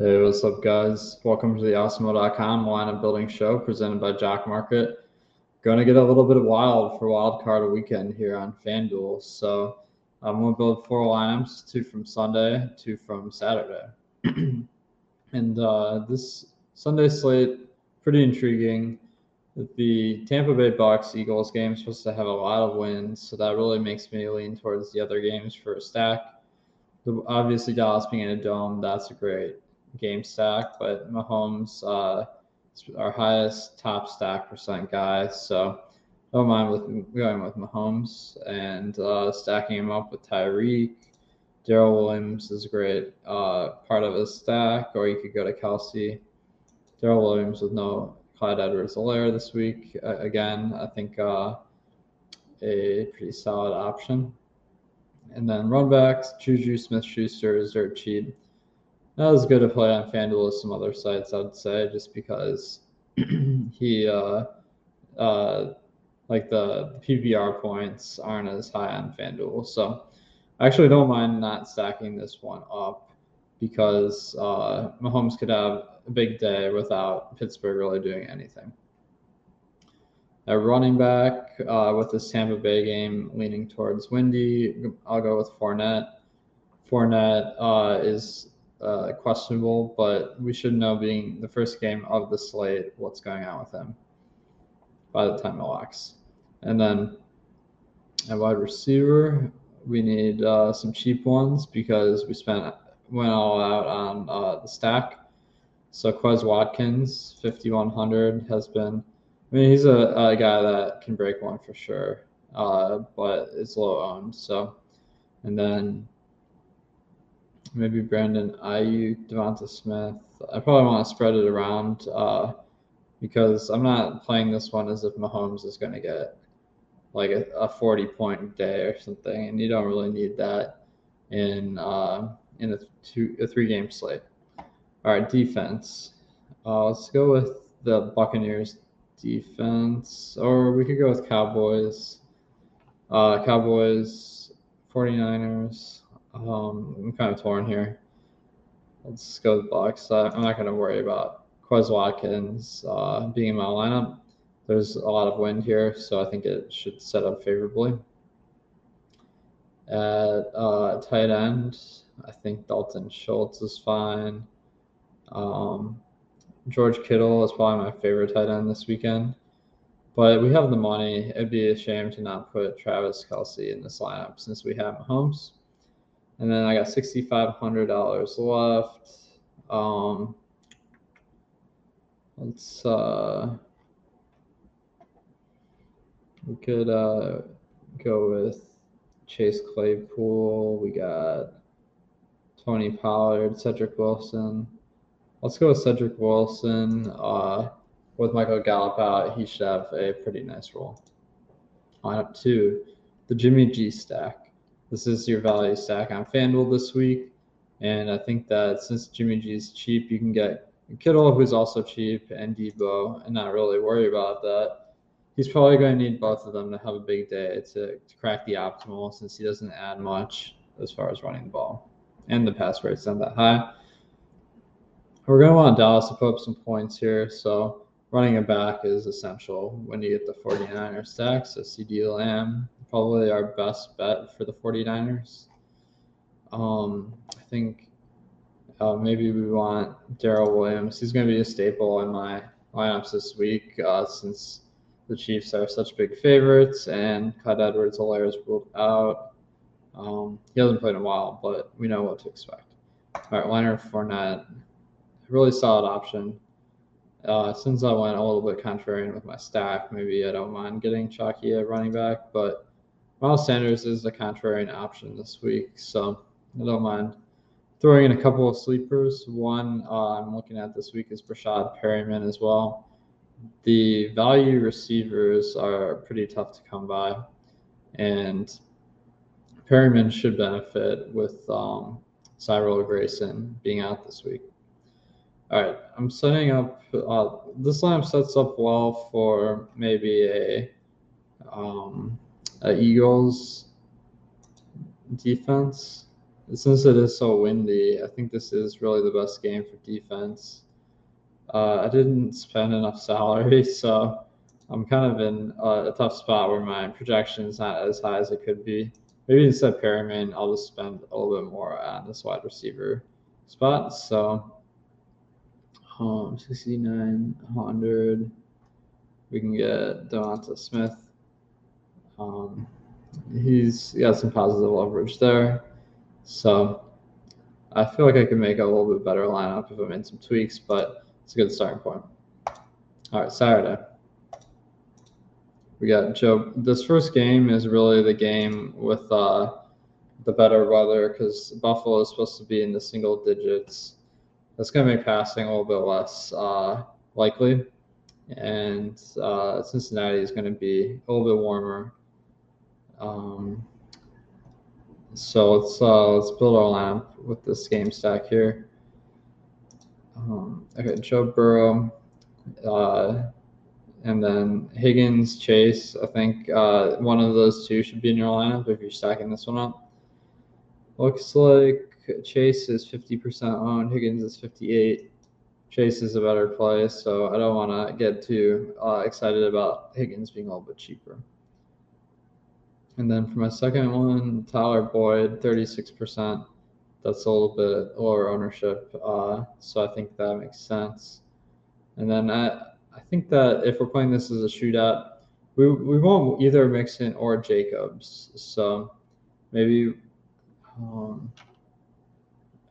Hey, what's up, guys? Welcome to the Awesemo.com lineup building show presented by Jock Market. Going to get a little bit wild for wild card weekend here on FanDuel. So I'm going to build four lineups: two from Sunday, two from Saturday. and uh, this Sunday slate pretty intriguing. The Tampa Bay Bucks Eagles game is supposed to have a lot of wins, so that really makes me lean towards the other games for a stack. Obviously, Dallas being in a dome, that's great game stack, but Mahomes, uh, our highest top stack percent guy. So don't mind with going with Mahomes and uh, stacking him up with Tyreek. Darrel Williams is a great uh, part of his stack, or you could go to Kelce. Darrel Williams with no Clyde Edwards-Helaire this week. Uh, again, I think uh, a pretty solid option. And then runbacks, Juju Smith-Schuster is dirt cheap not as good a play on FanDuel as some other sites, I'd say, just because he, uh, uh, like the PPR points aren't as high on FanDuel. So I actually don't mind not stacking this one up because uh, Mahomes could have a big day without Pittsburgh really doing anything. A running back uh, with this Tampa Bay game leaning towards windy, I'll go with Fournette. Fournette uh, is uh, questionable, but we should know being the first game of the slate what's going on with him by the time it locks. And then a wide receiver, we need uh, some cheap ones because we spent went all out on uh, the stack. So Quez Watkins, 5100, has been. I mean, he's a, a guy that can break one for sure, uh, but it's low owned. So, and then maybe Brandon Aiyuk, Devonta Smith. I probably want to spread it around uh, because I'm not playing this one as if Mahomes is going to get like a, a 40 point day or something, and you don't really need that in uh, in a two a three game slate. All right, defense. Uh, let's go with the Buccaneers defense, or we could go with Cowboys. Uh, Cowboys, 49ers. Um, I'm kind of torn here. Let's go with Bucks. Uh, I'm not going to worry about Quez Watkins uh, being in my lineup. There's a lot of wind here, so I think it should set up favorably. At uh, tight end, I think Dalton Schultz is fine. Um, George Kittle is probably my favorite tight end this weekend. But we have the money. It'd be a shame to not put Travis Kelce in this lineup since we have Mahomes. And then I got $6,500 left. Um, let's, uh, we could uh, go with Chase Claypool. We got Tony Pollard, Cedric Wilson. Let's go with Cedric Wilson. Uh, with Michael Gallup out, he should have a pretty nice role. Lineup two, the Jimmy G stack. This is your value stack on FanDuel this week. And I think that since Jimmy G is cheap, you can get Kittle, who's also cheap, and Deebo, and not really worry about that. He's probably going to need both of them to have a big day to, to crack the optimal since he doesn't add much as far as running the ball. And the pass rate's not that high. We're going to want Dallas to put up some points here. So running a back is essential when you get the 49er stack. So CeeDee Lamb, probably our best bet for the 49ers. Um, I think uh, maybe we want Darrel Williams. He's going to be a staple in my lineups this week uh, since the Chiefs are such big favorites and Clyde Edwards-Helaire is ruled out. Um, he hasn't played in a while, but we know what to expect. All right, Leonard Fournette, really solid option. Uh, since I went a little bit contrarian with my stack, maybe I don't mind getting Chalky at running back, but Miles Sanders is a contrarian option this week, so I don't mind throwing in a couple of sleepers. One uh, I'm looking at this week is Breshad Perriman as well. The value receivers are pretty tough to come by, and Perriman should benefit with um, Cyril Grayson being out this week. All right, I'm setting up. Uh, this line sets up well for maybe a um, uh, Eagles defense. since it is so windy, I think this is really the best game for defense. Uh, I didn't spend enough salary, so I'm kind of in a, a, tough spot where my projection is not as high as it could be. Maybe instead of Perriman, I'll just spend a little bit more on this wide receiver spot. So, um, 6,900. We can get Devonta Smith. Um, he's got some positive leverage there. So I feel like I can make a little bit better lineup if I made some tweaks, but it's a good starting point. All right, Saturday. We got Joe. This first game is really the game with uh, the better weather because Buffalo is supposed to be in the single digits. That's going to make passing a little bit less uh, likely. And uh, Cincinnati is going to be a little bit warmer. Um, so let's uh, let's build our lamp with this game stack here. Um, okay, Joe Burrow, uh, and then Higgins, Chase. I think uh, one of those two should be in your lineup if you're stacking this one up. Looks like Chase is 50% owned, Higgins is 58. Chase is a better play, so I don't want to get too uh, excited about Higgins being a little bit cheaper. And then for my second one, Tyler Boyd, 36%. That's a little bit lower ownership. Uh, so I think that makes sense. And then I, I think that if we're playing this as a shootout, we, we won't either Mixon or Jacobs. So maybe um,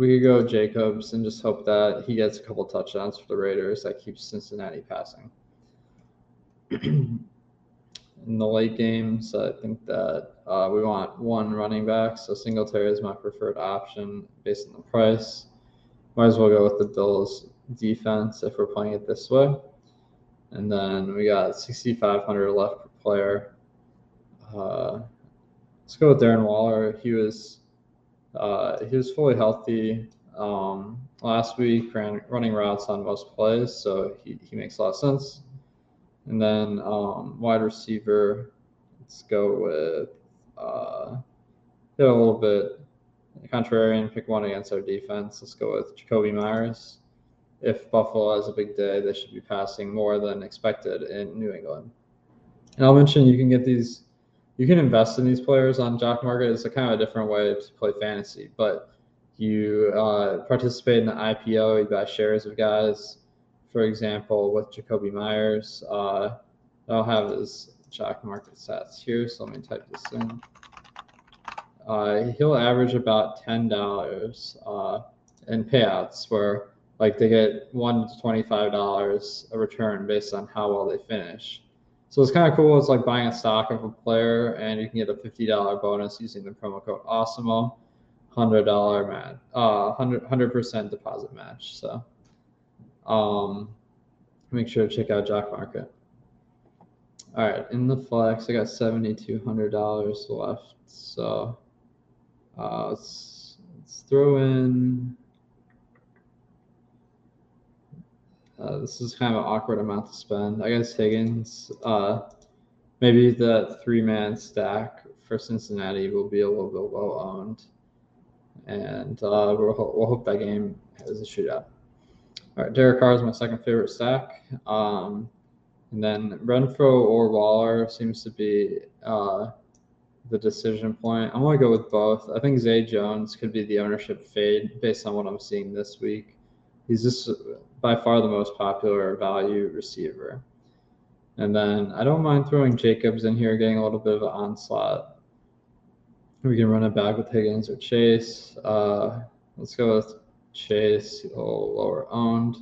we could go Jacobs and just hope that he gets a couple touchdowns for the Raiders that keeps Cincinnati passing. in the late games. I think that uh, we want one running back, so Singletary is my preferred option based on the price. Might as well go with the Bills defense if we're playing it this way. And then we got 6,500 left per player. Uh, let's go with Darren Waller. He was uh, he was fully healthy um, last week, ran, running routes on most plays, so he, he makes a lot of sense. And then um, wide receiver, let's go with uh, a little bit contrarian, pick one against our defense. Let's go with Jakobi Meyers. If Buffalo has a big day, they should be passing more than expected in New England. And I'll mention you can get these, you can invest in these players on Jock Market. It's a kind of a different way to play fantasy, but you uh, participate in the IPO, you buy shares of guys for example, with Jakobi Meyers, uh, I'll have his Jock Market stats here. So let me type this in. Uh, he'll average about ten dollars uh, in payouts, where like they get one to twenty-five dollars a return based on how well they finish. So it's kind of cool. It's like buying a stock of a player, and you can get a fifty dollar bonus using the promo code Awesemo, hundred dollar match, uh, hundred percent deposit match. So um, make sure to check out Jock Market. All right, in the flex, I got seventy-two hundred dollars left. So uh, let's let's throw in. Uh, this is kind of an awkward amount to spend. I guess Higgins. Uh, maybe the three-man stack for Cincinnati will be a little bit well owned. and uh, we'll, we'll hope that game has a shootout. All right, Derek Carr is my second favorite stack. Um, and then Renfrow or Waller seems to be uh, the decision point. I'm going to go with both. I think Zay Jones could be the ownership fade based on what I'm seeing this week. He's just by far the most popular value receiver. And then I don't mind throwing Jacobs in here, getting a little bit of an onslaught. We can run it back with Higgins or Chase. Uh, let's go with Chase, lower owned.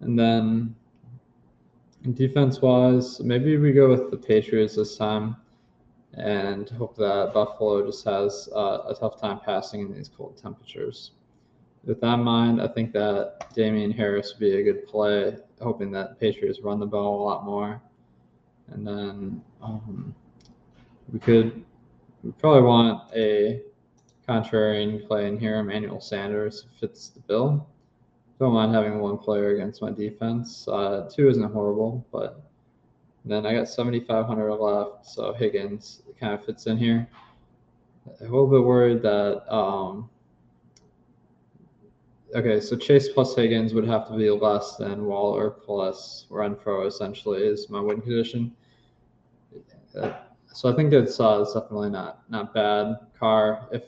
And then defense wise, maybe we go with the Patriots this time and hope that Buffalo just has uh, a tough time passing in these cold temperatures. With that in mind, I think that Damien Harris would be a good play, hoping that Patriots run the ball a lot more. And then um, we could we probably want a contrarian play in here. Emmanuel Sanders fits the bill. Don't mind having one player against my defense. Uh, two isn't horrible, but then I got 7,500 left, so Higgins kind of fits in here. a little bit worried that um, okay, so Chase plus Higgins would have to be less than Waller plus Renfrow Essentially, is my win condition. Uh, so I think it's, uh, it's definitely not not bad. Carr, if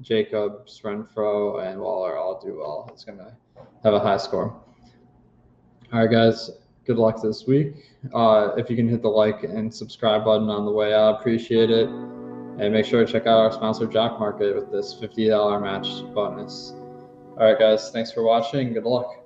Jacobs, Renfrow, and Waller all do well, it's gonna have a high score. All right, guys. Good luck this week. Uh, if you can hit the like and subscribe button on the way out, appreciate it. And make sure to check out our sponsor, Jock Market, with this $50 match bonus. All right, guys. Thanks for watching. Good luck.